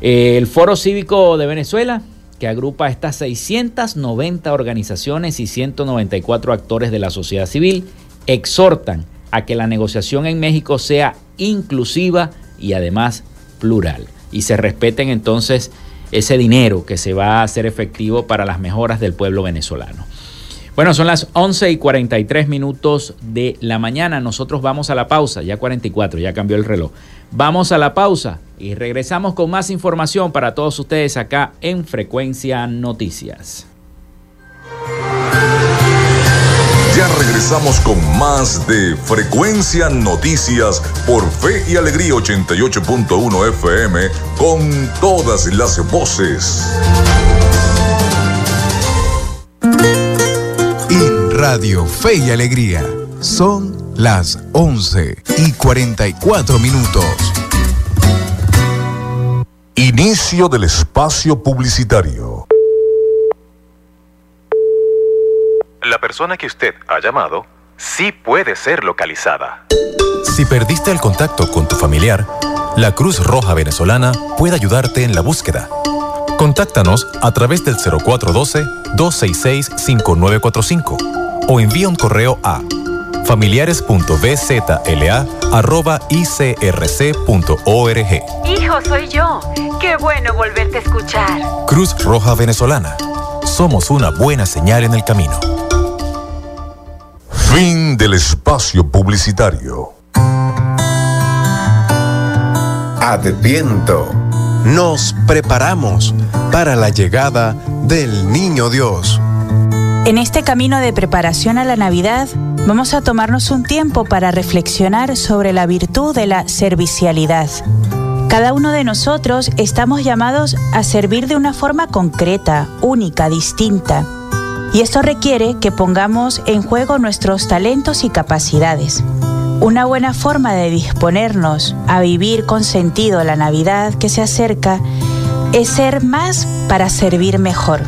A: el Foro Cívico de Venezuela, que agrupa estas 690 organizaciones y 194 actores de la sociedad civil, exhortan a que la negociación en México sea inclusiva y además plural y se respeten entonces ese dinero que se va a hacer efectivo para las mejoras del pueblo venezolano. Bueno, son las 11 y 43 minutos de la mañana. Nosotros vamos a la pausa, ya 44, ya cambió el reloj. Vamos a la pausa y regresamos con más información para todos ustedes acá en Frecuencia Noticias.
B: Ya regresamos con más de Frecuencia Noticias por Fe y Alegría 88.1 FM con todas las voces.
C: En Radio Fe y Alegría son las 11 y 44 minutos.
B: Inicio del espacio publicitario.
L: La persona que usted ha llamado sí puede ser localizada.
M: Si perdiste el contacto con tu familiar, la Cruz Roja Venezolana puede ayudarte en la búsqueda. Contáctanos a través del 0412-266-5945 o envía un correo a familiares.bzla.icrc.org.
N: Hijo, soy yo. Qué bueno volverte a escuchar.
M: Cruz Roja Venezolana. Somos una buena señal en el camino.
B: Fin del espacio publicitario.
C: Adviento. Nos preparamos para la llegada del Niño Dios.
O: En este camino de preparación a la Navidad, vamos a tomarnos un tiempo para reflexionar sobre la virtud de la servicialidad. Cada uno de nosotros estamos llamados a servir de una forma concreta, única, distinta y esto requiere que pongamos en juego nuestros talentos y capacidades. Una buena forma de disponernos a vivir con sentido la Navidad que se acerca es ser más para servir mejor.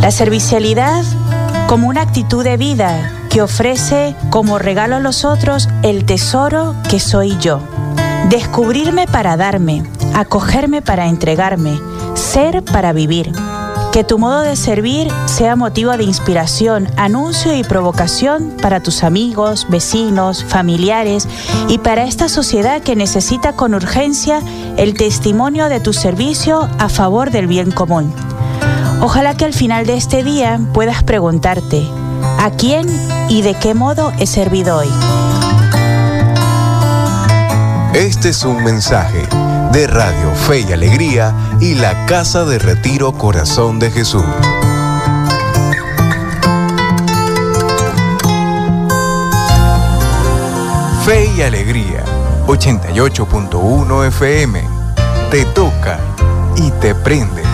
O: La servicialidad como una actitud de vida que ofrece como regalo a los otros el tesoro que soy yo. Descubrirme para darme, acogerme para entregarme, ser para vivir. Que tu modo de servir sea motivo de inspiración, anuncio y provocación para tus amigos, vecinos, familiares y para esta sociedad que necesita con urgencia el testimonio de tu servicio a favor del bien común. Ojalá que al final de este día puedas preguntarte, ¿a quién y de qué modo he servido hoy?
C: Este es un mensaje de Radio Fe y Alegría y la Casa de Retiro Corazón de Jesús. Fe y Alegría, 88.1 FM. Te toca y te prende.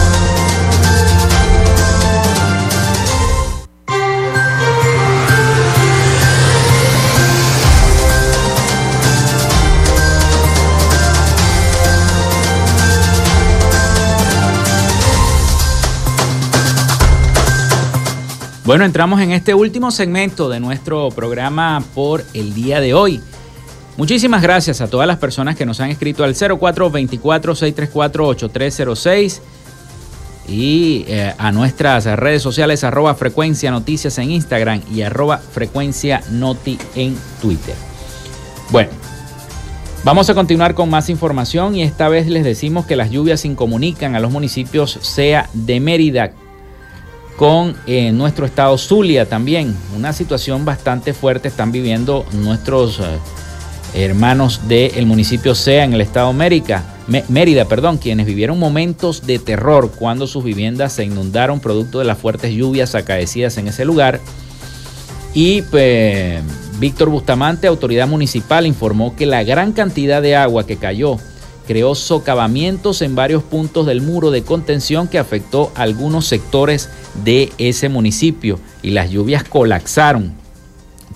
A: Bueno, entramos en este último segmento de nuestro programa por el día de hoy. Muchísimas gracias a todas las personas que nos han escrito al 0424-634-8306 y eh, a nuestras redes sociales arroba frecuencia noticias en Instagram y arroba frecuencia noti en Twitter. Bueno, vamos a continuar con más información y esta vez les decimos que las lluvias incomunican a los municipios sea de Mérida, con eh, nuestro estado Zulia también. Una situación bastante fuerte están viviendo nuestros eh, hermanos del municipio Sea en el estado Mérida, Mérida, perdón, quienes vivieron momentos de terror cuando sus viviendas se inundaron producto de las fuertes lluvias acaecidas en ese lugar. Y Víctor Bustamante, autoridad municipal, informó que la gran cantidad de agua que cayó creó socavamientos en varios puntos del muro de contención que afectó a algunos sectores de ese municipio y las lluvias colapsaron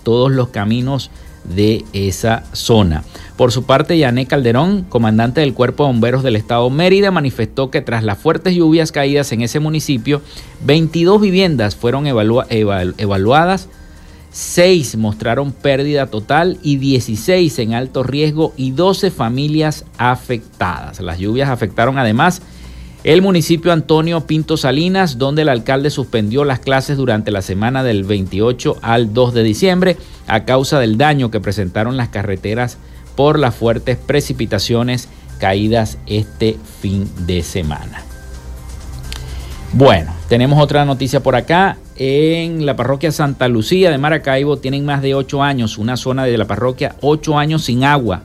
A: todos los caminos de esa zona. Por su parte, Yané Calderón, comandante del Cuerpo de Bomberos del Estado Mérida, manifestó que tras las fuertes lluvias caídas en ese municipio, 22 viviendas fueron evaluadas 6 mostraron pérdida total y 16 en alto riesgo y 12 familias afectadas. Las lluvias afectaron además el municipio Antonio Pinto Salinas, donde el alcalde suspendió las clases durante la semana del 28 al 2 de diciembre a causa del daño que presentaron las carreteras por las fuertes precipitaciones caídas este fin de semana. Bueno, tenemos otra noticia por acá en la parroquia Santa Lucía de Maracaibo tienen más de 8 años, una zona de la parroquia 8 años sin agua.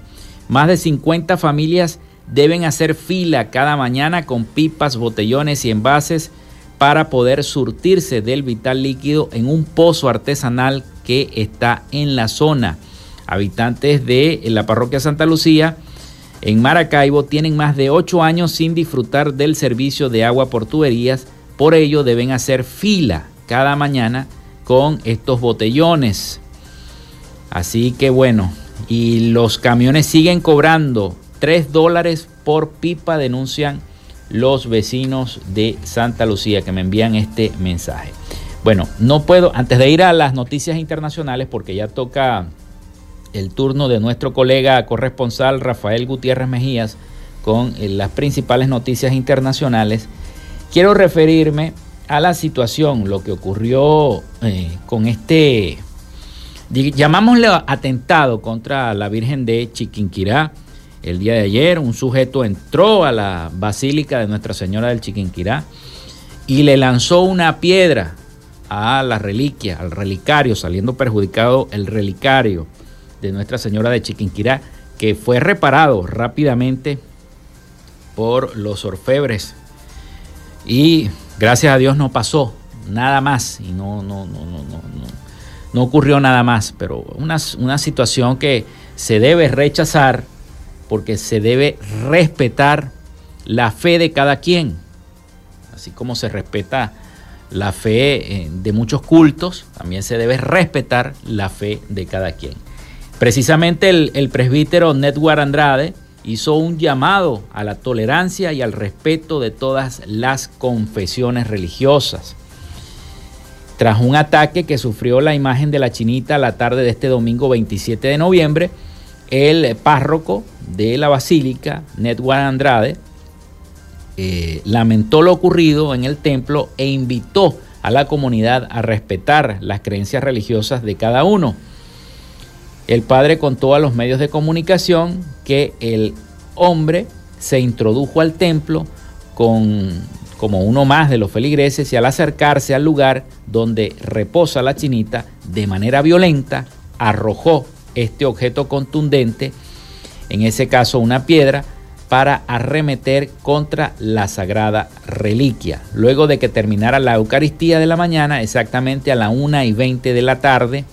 A: Más de 50 familias deben hacer fila cada mañana con pipas, botellones y envases para poder surtirse del vital líquido en un pozo artesanal que está en la zona. Habitantes de la parroquia Santa Lucía en Maracaibo tienen más de 8 años sin disfrutar del servicio de agua por tuberías, por ello deben hacer fila cada mañana con estos botellones. Así que bueno, y los camiones siguen cobrando 3 dólares por pipa, denuncian los vecinos de Santa Lucía que me envían este mensaje. Bueno, no puedo, antes de ir a las noticias internacionales, porque ya toca el turno de nuestro colega corresponsal Rafael Gutiérrez Mejías con eh, las principales noticias internacionales, quiero referirme a la situación, lo que ocurrió eh, con este, llamámosle atentado contra la Virgen de Chiquinquirá. El día de ayer un sujeto entró a la Basílica de Nuestra Señora del Chiquinquirá y le lanzó una piedra a la reliquia, al relicario, saliendo perjudicado el relicario de Nuestra Señora de Chiquinquirá, que fue reparado rápidamente por los orfebres. Y Gracias a Dios no pasó nada más y no, no, no, no, no, no, ocurrió nada más, pero una, una situación que se debe rechazar porque se debe respetar la fe de cada quien, así como se respeta la fe eh, de muchos cultos, también se debe respetar la fe de cada quien. Precisamente el, el presbítero Netwar Andrade, hizo un llamado a la tolerancia y al respeto de todas las confesiones religiosas. Tras un ataque que sufrió la imagen de la chinita la tarde de este domingo 27 de noviembre, el párroco de la basílica, Netwan Andrade, eh, lamentó lo ocurrido en el templo e invitó a la comunidad a respetar las creencias religiosas de cada uno. El padre contó a los medios de comunicación que el hombre se introdujo al templo con, como uno más de los feligreses y al acercarse al lugar donde reposa la chinita, de manera violenta, arrojó este objeto contundente, en ese caso una piedra, para arremeter contra la sagrada reliquia. Luego de que terminara la Eucaristía de la mañana, exactamente a la 1 y 20 de la tarde,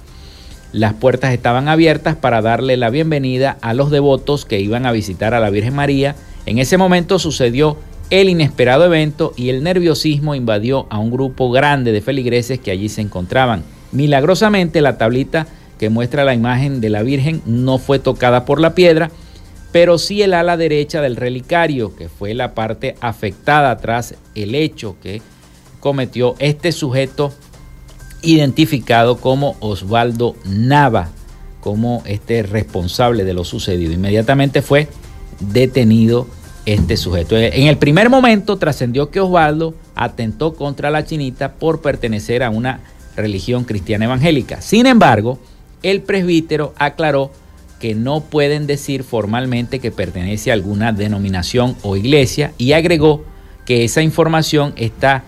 A: las puertas estaban abiertas para darle la bienvenida a los devotos que iban a visitar a la Virgen María. En ese momento sucedió el inesperado evento y el nerviosismo invadió a un grupo grande de feligreses que allí se encontraban. Milagrosamente la tablita que muestra la imagen de la Virgen no fue tocada por la piedra, pero sí el ala derecha del relicario, que fue la parte afectada tras el hecho que cometió este sujeto identificado como Osvaldo Nava, como este responsable de lo sucedido. Inmediatamente fue detenido este sujeto. En el primer momento trascendió que Osvaldo atentó contra la chinita por pertenecer a una religión cristiana evangélica. Sin embargo, el presbítero aclaró que no pueden decir formalmente que pertenece a alguna denominación o iglesia y agregó que esa información está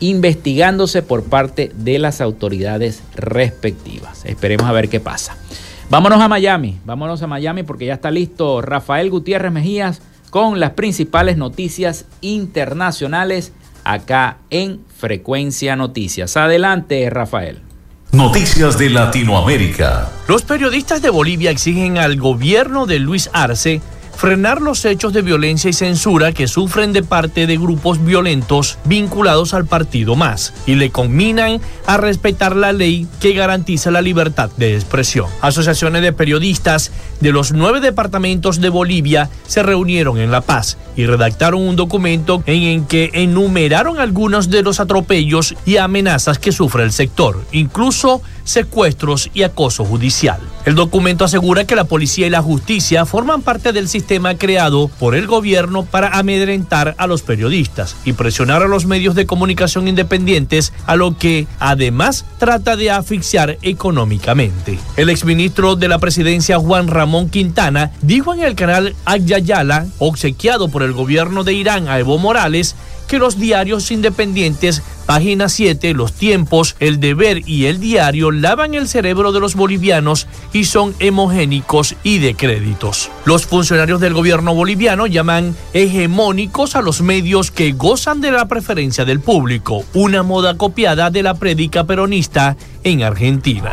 A: investigándose por parte de las autoridades respectivas. Esperemos a ver qué pasa. Vámonos a Miami, vámonos a Miami porque ya está listo Rafael Gutiérrez Mejías con las principales noticias internacionales acá en Frecuencia Noticias. Adelante, Rafael.
P: Noticias de Latinoamérica.
Q: Los periodistas de Bolivia exigen al gobierno de Luis Arce frenar los hechos de violencia y censura que sufren de parte de grupos violentos vinculados al partido MAS y le combinan a respetar la ley que garantiza la libertad de expresión. Asociaciones de periodistas de los nueve departamentos de Bolivia se reunieron en La Paz y redactaron un documento en el que enumeraron algunos de los atropellos y amenazas que sufre el sector, incluso secuestros y acoso judicial. El documento asegura que la policía y la justicia forman parte del sistema creado por el gobierno para amedrentar a los periodistas y presionar a los medios de comunicación independientes, a lo que además trata de asfixiar económicamente. El exministro de la presidencia Juan Ramón Quintana dijo en el canal Agyayala, obsequiado por el gobierno de Irán a Evo Morales, que los diarios independientes, página 7, Los Tiempos, El Deber y El Diario lavan el cerebro de los bolivianos y son hemogénicos y de créditos. Los funcionarios del gobierno boliviano llaman hegemónicos a los medios que gozan de la preferencia del público, una moda copiada de la prédica peronista en Argentina.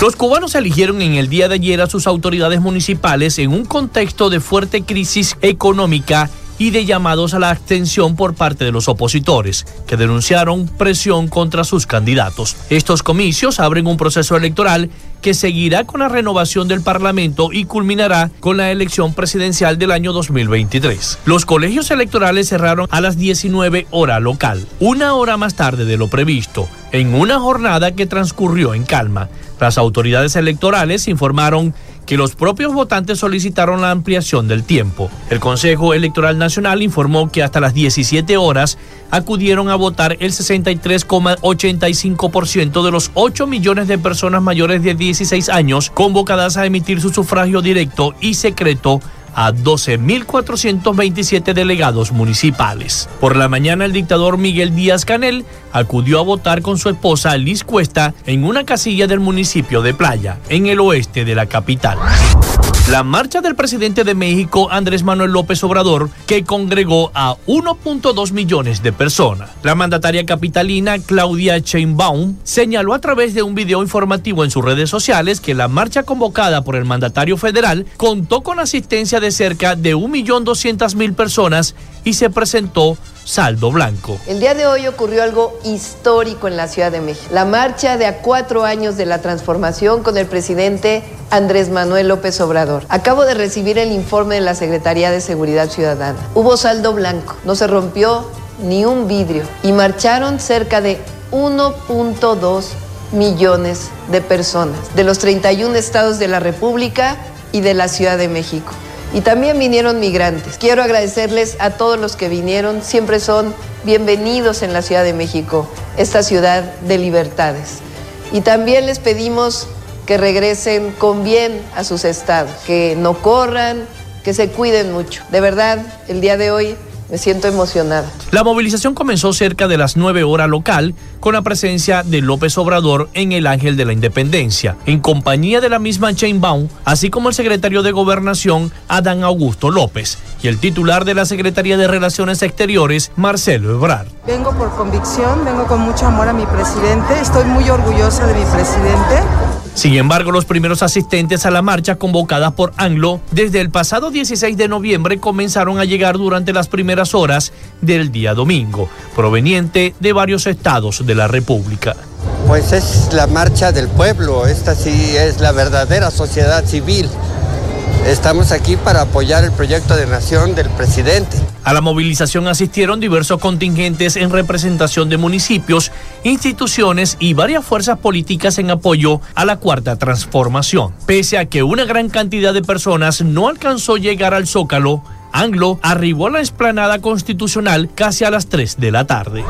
Q: Los cubanos eligieron en el día de ayer a sus autoridades municipales en un contexto de fuerte crisis económica y de llamados a la abstención por parte de los opositores, que denunciaron presión contra sus candidatos. Estos comicios abren un proceso electoral que seguirá con la renovación del Parlamento y culminará con la elección presidencial del año 2023. Los colegios electorales cerraron a las 19 hora local, una hora más tarde de lo previsto, en una jornada que transcurrió en calma. Las autoridades electorales informaron que los propios votantes solicitaron la ampliación del tiempo. El Consejo Electoral Nacional informó que hasta las 17 horas acudieron a votar el 63,85% de los 8 millones de personas mayores de 16 años convocadas a emitir su sufragio directo y secreto a 12.427 delegados municipales. Por la mañana el dictador Miguel Díaz Canel acudió a votar con su esposa Liz Cuesta en una casilla del municipio de Playa, en el oeste de la capital. La marcha del presidente de México, Andrés Manuel López Obrador, que congregó a 1.2 millones de personas. La mandataria capitalina, Claudia Sheinbaum, señaló a través de un video informativo en sus redes sociales que la marcha convocada por el mandatario federal contó con asistencia de cerca de 1.200.000 personas y se presentó saldo blanco.
R: El día de hoy ocurrió algo histórico en la Ciudad de México. La marcha de a cuatro años de la transformación con el presidente Andrés Manuel López Obrador. Acabo de recibir el informe de la Secretaría de Seguridad Ciudadana. Hubo saldo blanco, no se rompió ni un vidrio y marcharon cerca de 1.2 millones de personas de los 31 estados de la República y de la Ciudad de México. Y también vinieron migrantes. Quiero agradecerles a todos los que vinieron. Siempre son bienvenidos en la Ciudad de México, esta ciudad de libertades. Y también les pedimos que regresen con bien a sus estados, que no corran, que se cuiden mucho. De verdad, el día de hoy me siento emocionada.
Q: La movilización comenzó cerca de las 9 horas local con la presencia de López Obrador en el Ángel de la Independencia, en compañía de la misma Baum, así como el secretario de Gobernación Adán Augusto López y el titular de la Secretaría de Relaciones Exteriores Marcelo Ebrard.
S: Vengo por convicción, vengo con mucho amor a mi presidente, estoy muy orgullosa de mi presidente
Q: Sin embargo, los primeros asistentes a la marcha convocadas por Anglo desde el pasado 16 de noviembre comenzaron a llegar durante las primeras horas del día domingo, proveniente de varios estados de la República.
S: Pues es la marcha del pueblo, esta sí es la verdadera sociedad civil. Estamos aquí para apoyar el proyecto de nación del presidente.
Q: A la movilización asistieron diversos contingentes en representación de municipios, instituciones y varias fuerzas políticas en apoyo a la cuarta transformación. Pese a que una gran cantidad de personas no alcanzó llegar al Zócalo, Anglo arribó a la explanada constitucional casi a las 3 de la tarde.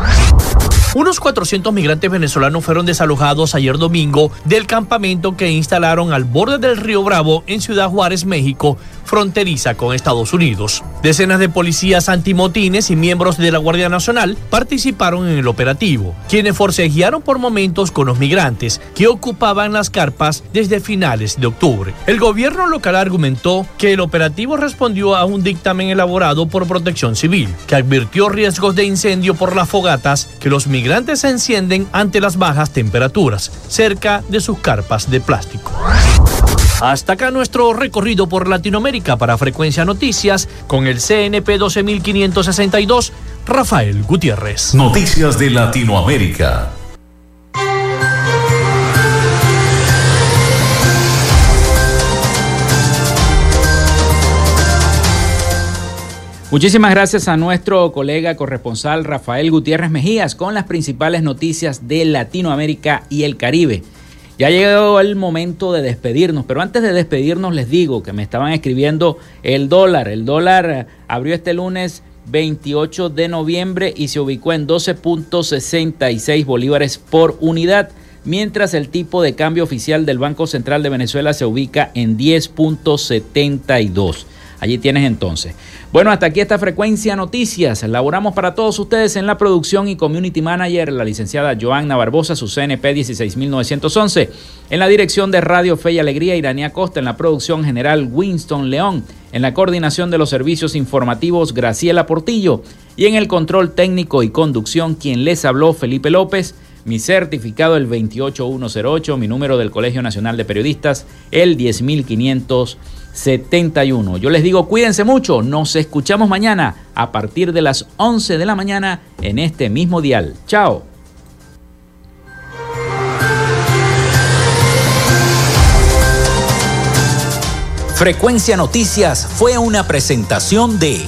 Q: Unos 400 migrantes venezolanos fueron desalojados ayer domingo del campamento que instalaron al borde del río Bravo en Ciudad Juárez, México, fronteriza con Estados Unidos. Decenas de policías antimotines y miembros de la Guardia Nacional participaron en el operativo, quienes forcejearon por momentos con los migrantes que ocupaban las carpas desde finales de octubre. El gobierno local argumentó que el operativo respondió a un dictamen elaborado por Protección Civil, que advirtió riesgos de incendio por las fogatas que los migrantes encienden ante las bajas temperaturas cerca de sus carpas de plástico. Hasta acá nuestro recorrido por Latinoamérica para Frecuencia Noticias con el CNP 12562, Rafael Gutiérrez.
P: Noticias de Latinoamérica.
A: Muchísimas gracias a nuestro colega corresponsal Rafael Gutiérrez Mejías con las principales noticias de Latinoamérica y el Caribe. Ya llegó el momento de despedirnos, pero antes de despedirnos les digo que me estaban escribiendo el dólar. El dólar abrió este lunes 28 de noviembre y se ubicó en 12.66 bolívares por unidad, mientras el tipo de cambio oficial del Banco Central de Venezuela se ubica en 10.72. Allí tienes entonces. Bueno, hasta aquí esta frecuencia noticias. Laboramos para todos ustedes en la producción y community manager, la licenciada Joanna Barbosa, su CNP 16911. En la dirección de Radio Fe y Alegría, Iranía Costa. En la producción general, Winston León. En la coordinación de los servicios informativos, Graciela Portillo. Y en el control técnico y conducción, quien les habló, Felipe López. Mi certificado el 28108, mi número del Colegio Nacional de Periodistas el 10500. 71. Yo les digo, cuídense mucho, nos escuchamos mañana a partir de las 11 de la mañana en este mismo dial. Chao. Frecuencia Noticias fue una presentación de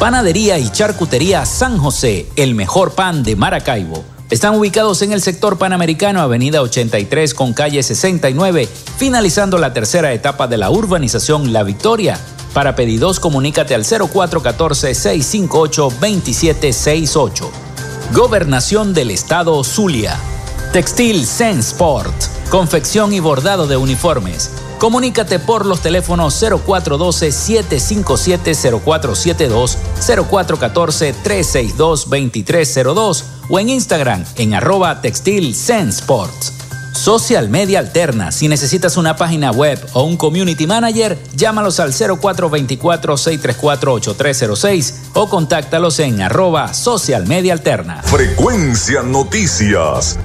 A: Panadería y Charcutería San José, el mejor pan de Maracaibo están ubicados en el sector panamericano, avenida 83 con calle 69, finalizando la tercera etapa de la urbanización La Victoria. Para pedidos, comunícate al 0414-658-2768. Gobernación del Estado Zulia. Textil Sensport. Confección y bordado de uniformes. Comunícate por los teléfonos 0412-757-0472, 0414-362-2302 o en Instagram en arroba textil Sports. Social Media Alterna. Si necesitas una página web o un community manager, llámalos al 0424-634-8306 o contáctalos en arroba Social Media Alterna.
B: Frecuencia Noticias.